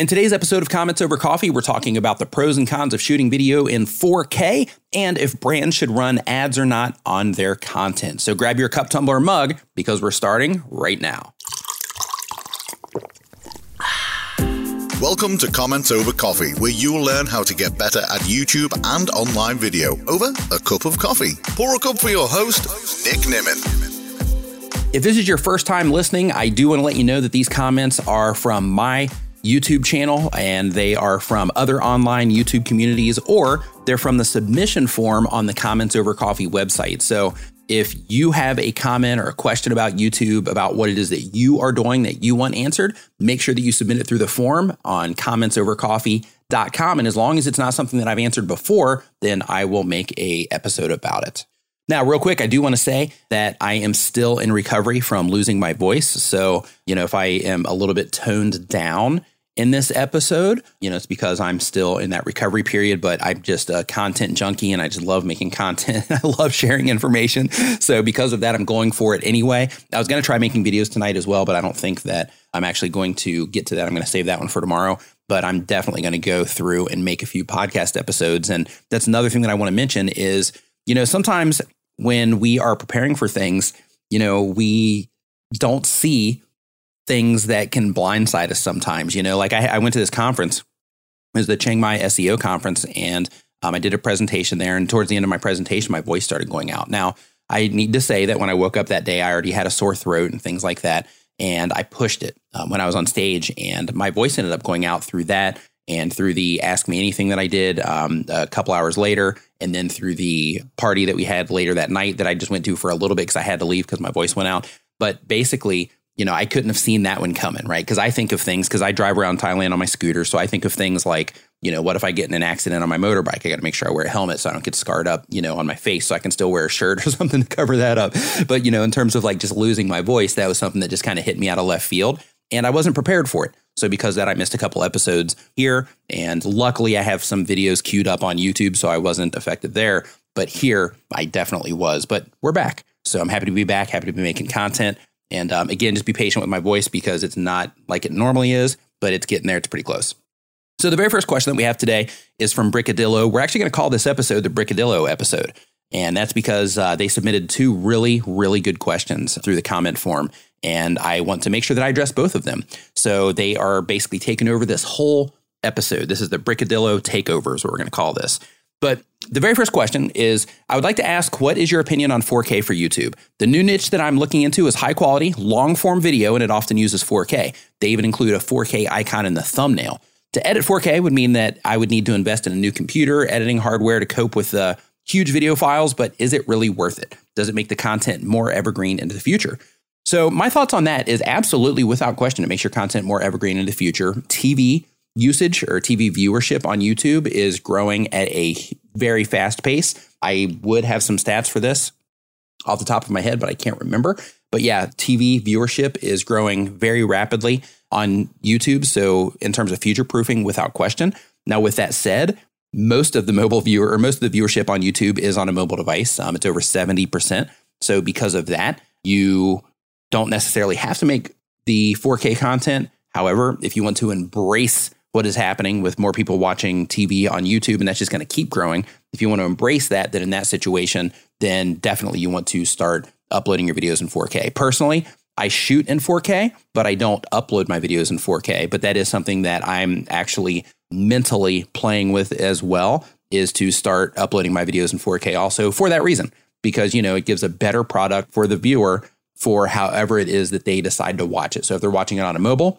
In today's episode of Comments Over Coffee, we're talking about the pros and cons of shooting video in 4K and if brands should run ads or not on their content. So grab your cup, tumbler, mug because we're starting right now. Welcome to Comments Over Coffee, where you'll learn how to get better at YouTube and online video over a cup of coffee. Pour a cup for your host, Nick Nimmin. If this is your first time listening, I do want to let you know that these comments are from my YouTube channel and they are from other online YouTube communities or they're from the submission form on the Comments Over Coffee website. So if you have a comment or a question about YouTube about what it is that you are doing that you want answered, make sure that you submit it through the form on commentsovercoffee.com. And as long as it's not something that I've answered before, then I will make a episode about it. Now, real quick, I do want to say that I am still in recovery from losing my voice. So, you know, if I am a little bit toned down, in this episode. You know, it's because I'm still in that recovery period, but I'm just a content junkie and I just love making content. I love sharing information. So because of that, I'm going for it anyway. I was going to try making videos tonight as well, but I don't think that I'm actually going to get to that. I'm going to save that one for tomorrow. But I'm definitely going to go through and make a few podcast episodes. And that's another thing that I want to mention is, you know, sometimes when we are preparing for things, you know, we don't see things that can blindside us sometimes. You know, like I, I went to this conference, it was the Chiang Mai SEO conference, and um, I did a presentation there. And towards the end of my presentation, my voice started going out. Now, I need to say that when I woke up that day, I already had a sore throat and things like that. And I pushed it um, when I was on stage, and my voice ended up going out through that and through the Ask Me Anything that I did um, a couple hours later, and then through the party that we had later that night that I just went to for a little bit because I had to leave because my voice went out. But basically, you know, I couldn't have seen that one coming, right? Because I think of things because I drive around Thailand on my scooter. So I think of things like, you know, what if I get in an accident on my motorbike? I got to make sure I wear a helmet so I don't get scarred up, you know, on my face so I can still wear a shirt or something to cover that up. But, you know, in terms of like just losing my voice, that was something that just kind of hit me out of left field. And I wasn't prepared for it. So because that, I missed a couple episodes here. And luckily, I have some videos queued up on YouTube, so I wasn't affected there. But here, I definitely was. But we're back. So I'm happy to be back, happy to be making content. And um, again, just be patient with my voice because it's not like it normally is, but it's getting there. It's pretty close. So the very first question that we have today is from Brickadillo. We're actually going to call this episode the Brickadillo episode. And that's because uh, they submitted two really, really good questions through the comment form. And I want to make sure that I address both of them. So they are basically taking over this whole episode. This is the Brickadillo takeover, is what we're going to call this. But the very first question is I would like to ask what is your opinion on 4K for YouTube? The new niche that I'm looking into is high quality, long form video, and it often uses 4K. They even include a 4K icon in the thumbnail. To edit 4K would mean that I would need to invest in a new computer, editing hardware to cope with the huge video files, but is it really worth it? Does it make the content more evergreen into the future? So, my thoughts on that is absolutely without question, it makes your content more evergreen in the future. TV usage or TV viewership on YouTube is growing at a very fast pace. I would have some stats for this off the top of my head, but I can't remember. But yeah, TV viewership is growing very rapidly on YouTube. So, in terms of future proofing, without question. Now, with that said, most of the mobile viewer or most of the viewership on YouTube is on a mobile device. Um, it's over 70%. So, because of that, you don't necessarily have to make the 4K content. However, if you want to embrace what is happening with more people watching TV on YouTube, and that's just going to keep growing. If you want to embrace that, then in that situation, then definitely you want to start uploading your videos in 4K. Personally, I shoot in 4K, but I don't upload my videos in 4K. But that is something that I'm actually mentally playing with as well is to start uploading my videos in 4K also for that reason because you know it gives a better product for the viewer for however it is that they decide to watch it. So if they're watching it on a mobile,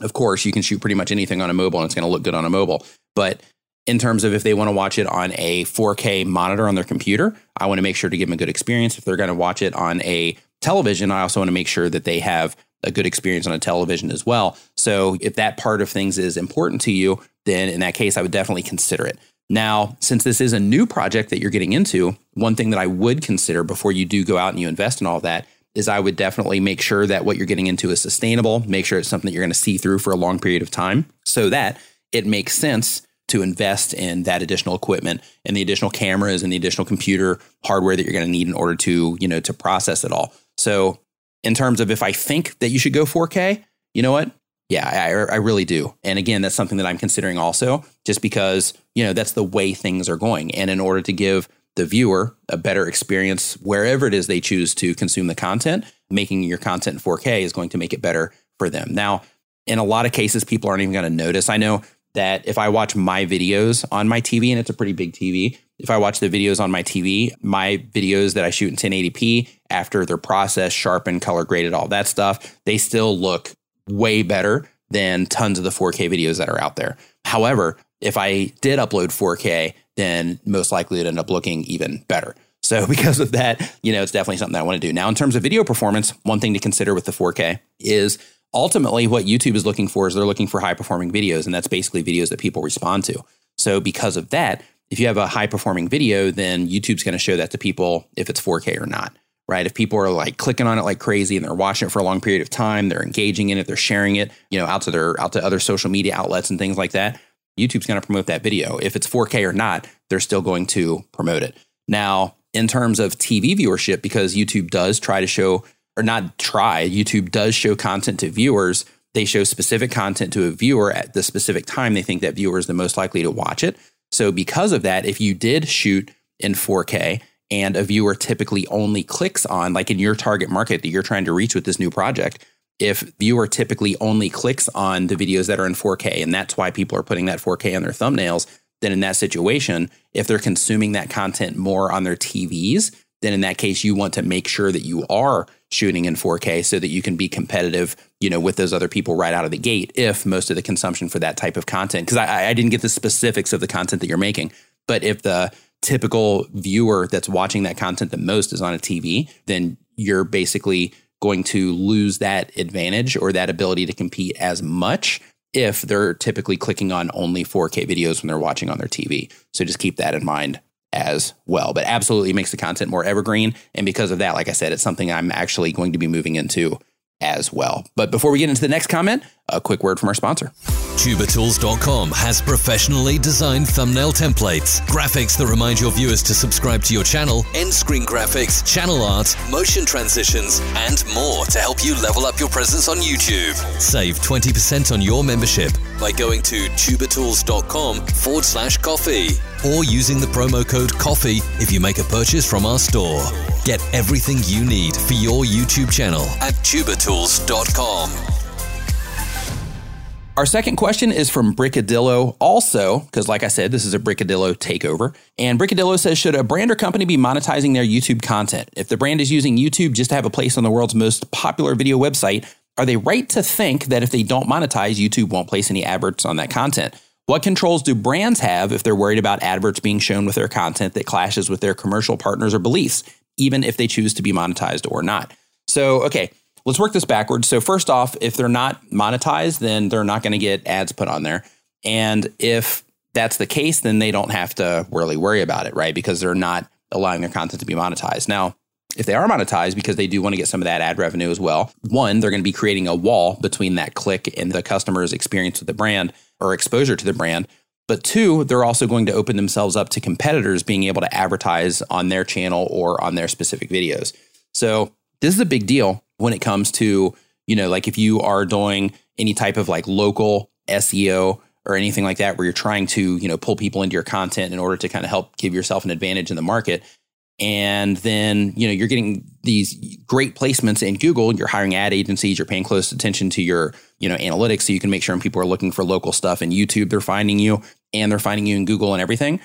of course, you can shoot pretty much anything on a mobile and it's going to look good on a mobile. But in terms of if they want to watch it on a 4K monitor on their computer, I want to make sure to give them a good experience. If they're going to watch it on a television, I also want to make sure that they have a good experience on a television as well. So if that part of things is important to you, then in that case, I would definitely consider it. Now, since this is a new project that you're getting into, one thing that I would consider before you do go out and you invest in all that is I would definitely make sure that what you're getting into is sustainable, make sure it's something that you're going to see through for a long period of time so that it makes sense to invest in that additional equipment and the additional cameras and the additional computer hardware that you're going to need in order to, you know, to process it all. So, in terms of if I think that you should go 4K, you know what? Yeah, I, I really do. And again, that's something that I'm considering also, just because, you know, that's the way things are going. And in order to give the viewer a better experience wherever it is they choose to consume the content, making your content in 4K is going to make it better for them. Now, in a lot of cases, people aren't even going to notice. I know that if I watch my videos on my TV, and it's a pretty big TV, if I watch the videos on my TV, my videos that I shoot in 1080p after they're processed, sharpened, color graded, all that stuff, they still look way better than tons of the 4K videos that are out there. However, if I did upload 4K, then most likely it'd end up looking even better. So because of that, you know, it's definitely something I want to do. Now, in terms of video performance, one thing to consider with the 4K is ultimately what YouTube is looking for is they're looking for high performing videos, and that's basically videos that people respond to. So because of that, if you have a high performing video, then YouTube's going to show that to people if it's 4K or not, right? If people are like clicking on it like crazy and they're watching it for a long period of time, they're engaging in it, they're sharing it, you know, out to their out to other social media outlets and things like that, YouTube's going to promote that video. If it's 4K or not, they're still going to promote it. Now, in terms of TV viewership, because YouTube does try to show or not try, YouTube does show content to viewers. They show specific content to a viewer at the specific time they think that viewer is the most likely to watch it. So, because of that, if you did shoot in 4K and a viewer typically only clicks on, like in your target market that you're trying to reach with this new project, if viewer typically only clicks on the videos that are in 4K, and that's why people are putting that 4K on their thumbnails, then in that situation, if they're consuming that content more on their TVs, then in that case, you want to make sure that you are shooting in 4K so that you can be competitive, you know, with those other people right out of the gate. If most of the consumption for that type of content, because I, I didn't get the specifics of the content that you're making, but if the typical viewer that's watching that content the most is on a TV, then you're basically going to lose that advantage or that ability to compete as much if they're typically clicking on only 4K videos when they're watching on their TV. So just keep that in mind as well. But absolutely makes the content more evergreen. And because of that, like I said, it's something I'm actually going to be moving into as well. But before we get into the next comment, a quick word from our sponsor. TuberTools.com has professionally designed thumbnail templates, graphics that remind your viewers to subscribe to your channel, end screen graphics, channel art, motion transitions, and more to help you level up your presence on YouTube. Save 20% on your membership by going to tubertools.com forward slash coffee or using the promo code coffee if you make a purchase from our store. Get everything you need for your YouTube channel at tubertools.com. Our second question is from Brickadillo, also, because like I said, this is a Brickadillo takeover. And Brickadillo says Should a brand or company be monetizing their YouTube content? If the brand is using YouTube just to have a place on the world's most popular video website, are they right to think that if they don't monetize, YouTube won't place any adverts on that content? What controls do brands have if they're worried about adverts being shown with their content that clashes with their commercial partners or beliefs, even if they choose to be monetized or not? So, okay, let's work this backwards. So first off, if they're not monetized, then they're not going to get ads put on there. And if that's the case, then they don't have to really worry about it, right? Because they're not allowing their content to be monetized. Now, if they are monetized because they do want to get some of that ad revenue as well, one, they're going to be creating a wall between that click and the customer's experience with the brand or exposure to the brand. But two, they're also going to open themselves up to competitors being able to advertise on their channel or on their specific videos. So this is a big deal when it comes to, you know, like if you are doing any type of like local SEO or anything like that, where you're trying to, you know, pull people into your content in order to kind of help give yourself an advantage in the market. And then, you know, you're getting these great placements in Google, you're hiring ad agencies, you're paying close attention to your, you know, analytics so you can make sure people are looking for local stuff in YouTube, they're finding you and they're finding you in Google and everything.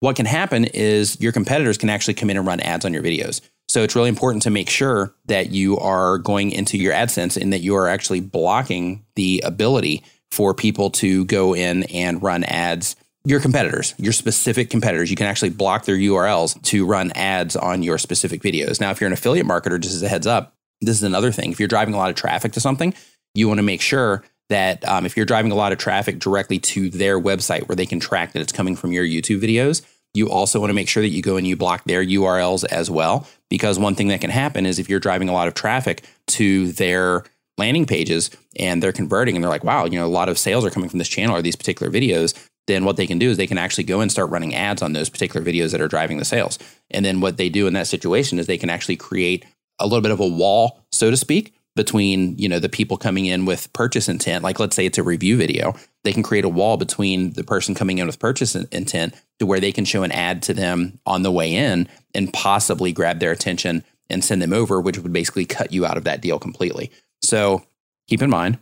What can happen is your competitors can actually come in and run ads on your videos. So it's really important to make sure that you are going into your AdSense and that you are actually blocking the ability for people to go in and run ads. Your competitors, your specific competitors, you can actually block their URLs to run ads on your specific videos. Now, if you're an affiliate marketer, just as a heads up, this is another thing. If you're driving a lot of traffic to something, you want to make sure that um, if you're driving a lot of traffic directly to their website where they can track that it's coming from your YouTube videos, you also want to make sure that you go and you block their URLs as well. Because one thing that can happen is if you're driving a lot of traffic to their landing pages and they're converting and they're like, wow, you know, a lot of sales are coming from this channel or these particular videos, then what they can do is they can actually go and start running ads on those particular videos that are driving the sales. And then what they do in that situation is they can actually create a little bit of a wall, so to speak, between you know the people coming in with purchase intent like let's say it's a review video they can create a wall between the person coming in with purchase intent to where they can show an ad to them on the way in and possibly grab their attention and send them over which would basically cut you out of that deal completely so keep in mind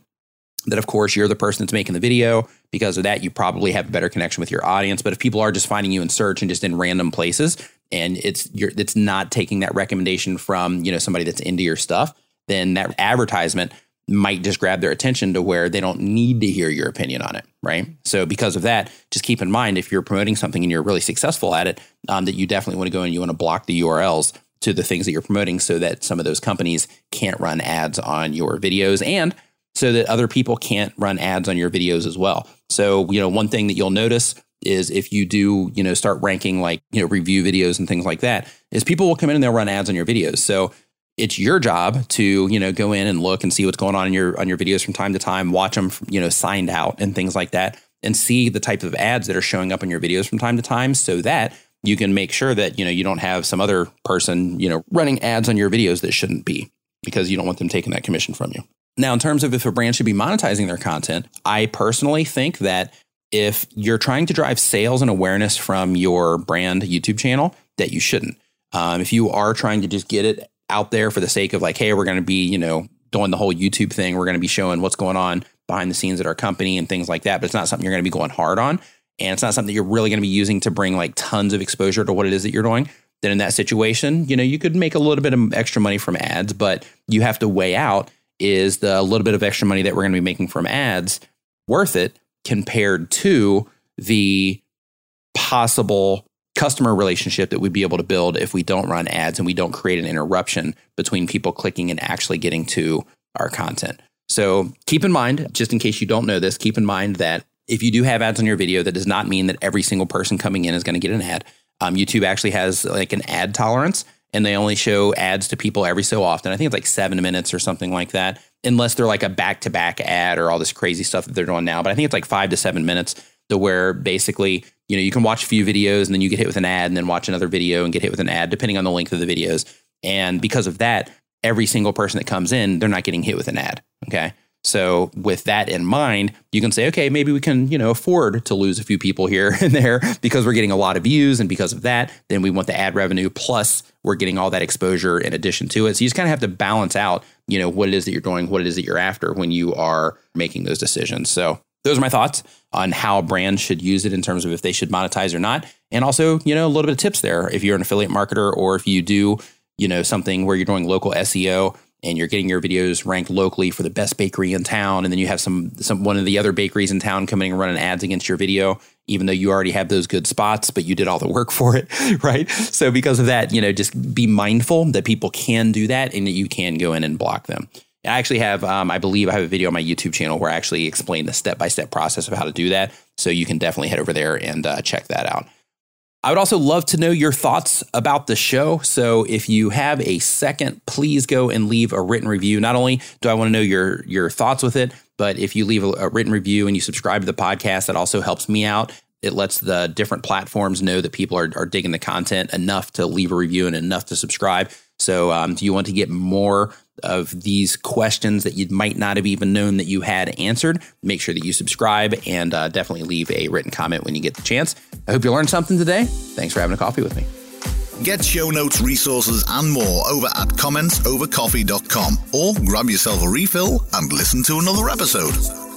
that of course you're the person that's making the video. Because of that you probably have a better connection with your audience. But if people are just finding you in search and just in random places and it's you're it's not taking that recommendation from you know somebody that's into your stuff then that advertisement might just grab their attention to where they don't need to hear your opinion on it, right? So because of that, just keep in mind if you're promoting something and you're really successful at it, um, that you definitely want to go and you want to block the URLs to the things that you're promoting so that some of those companies can't run ads on your videos. And so that other people can't run ads on your videos as well. So, you know, one thing that you'll notice is if you do, you know, start ranking like, you know, review videos and things like that, is people will come in and they'll run ads on your videos. So it's your job to you know go in and look and see what's going on in your on your videos from time to time watch them you know signed out and things like that and see the type of ads that are showing up in your videos from time to time so that you can make sure that you know you don't have some other person you know running ads on your videos that shouldn't be because you don't want them taking that commission from you now in terms of if a brand should be monetizing their content i personally think that if you're trying to drive sales and awareness from your brand youtube channel that you shouldn't um, if you are trying to just get it out there for the sake of like, hey, we're going to be, you know, doing the whole YouTube thing. We're going to be showing what's going on behind the scenes at our company and things like that. But it's not something you're going to be going hard on. And it's not something you're really going to be using to bring like tons of exposure to what it is that you're doing. Then in that situation, you know, you could make a little bit of extra money from ads, but you have to weigh out is the little bit of extra money that we're going to be making from ads worth it compared to the possible customer relationship that we'd be able to build if we don't run ads and we don't create an interruption between people clicking and actually getting to our content. So keep in mind, just in case you don't know this, keep in mind that if you do have ads on your video, that does not mean that every single person coming in is going to get an ad. Um, YouTube actually has like an ad tolerance and they only show ads to people every so often. I think it's like seven minutes or something like that, unless they're like a back to back ad or all this crazy stuff that they're doing now. But I think it's like five to seven minutes to where basically you know you can watch a few videos and then you get hit with an ad and then watch another video and get hit with an ad depending on the length of the videos and because of that every single person that comes in they're not getting hit with an ad okay so with that in mind you can say okay maybe we can you know afford to lose a few people here and there because we're getting a lot of views and because of that then we want the ad revenue plus we're getting all that exposure in addition to it. So you just kind of have to balance out you know what it is that you're doing what it is that you're after when you are making those decisions. So those are my thoughts on how brands should use it in terms of if they should monetize or not. And also, you know, a little bit of tips there. If you're an affiliate marketer or if you do, you know, something where you're doing local SEO and you're getting your videos ranked locally for the best bakery in town and then you have some some one of the other bakeries in town coming and running ads against your video even though you already have those good spots but you did all the work for it right so because of that you know just be mindful that people can do that and that you can go in and block them I actually have, um, I believe I have a video on my YouTube channel where I actually explain the step by step process of how to do that. So you can definitely head over there and uh, check that out. I would also love to know your thoughts about the show. So if you have a second, please go and leave a written review. Not only do I want to know your your thoughts with it, but if you leave a, a written review and you subscribe to the podcast, that also helps me out. It lets the different platforms know that people are, are digging the content enough to leave a review and enough to subscribe. So, um, do you want to get more of these questions that you might not have even known that you had answered, make sure that you subscribe and uh, definitely leave a written comment when you get the chance. I hope you learned something today. Thanks for having a coffee with me. Get show notes, resources, and more over at commentsovercoffee.com or grab yourself a refill and listen to another episode.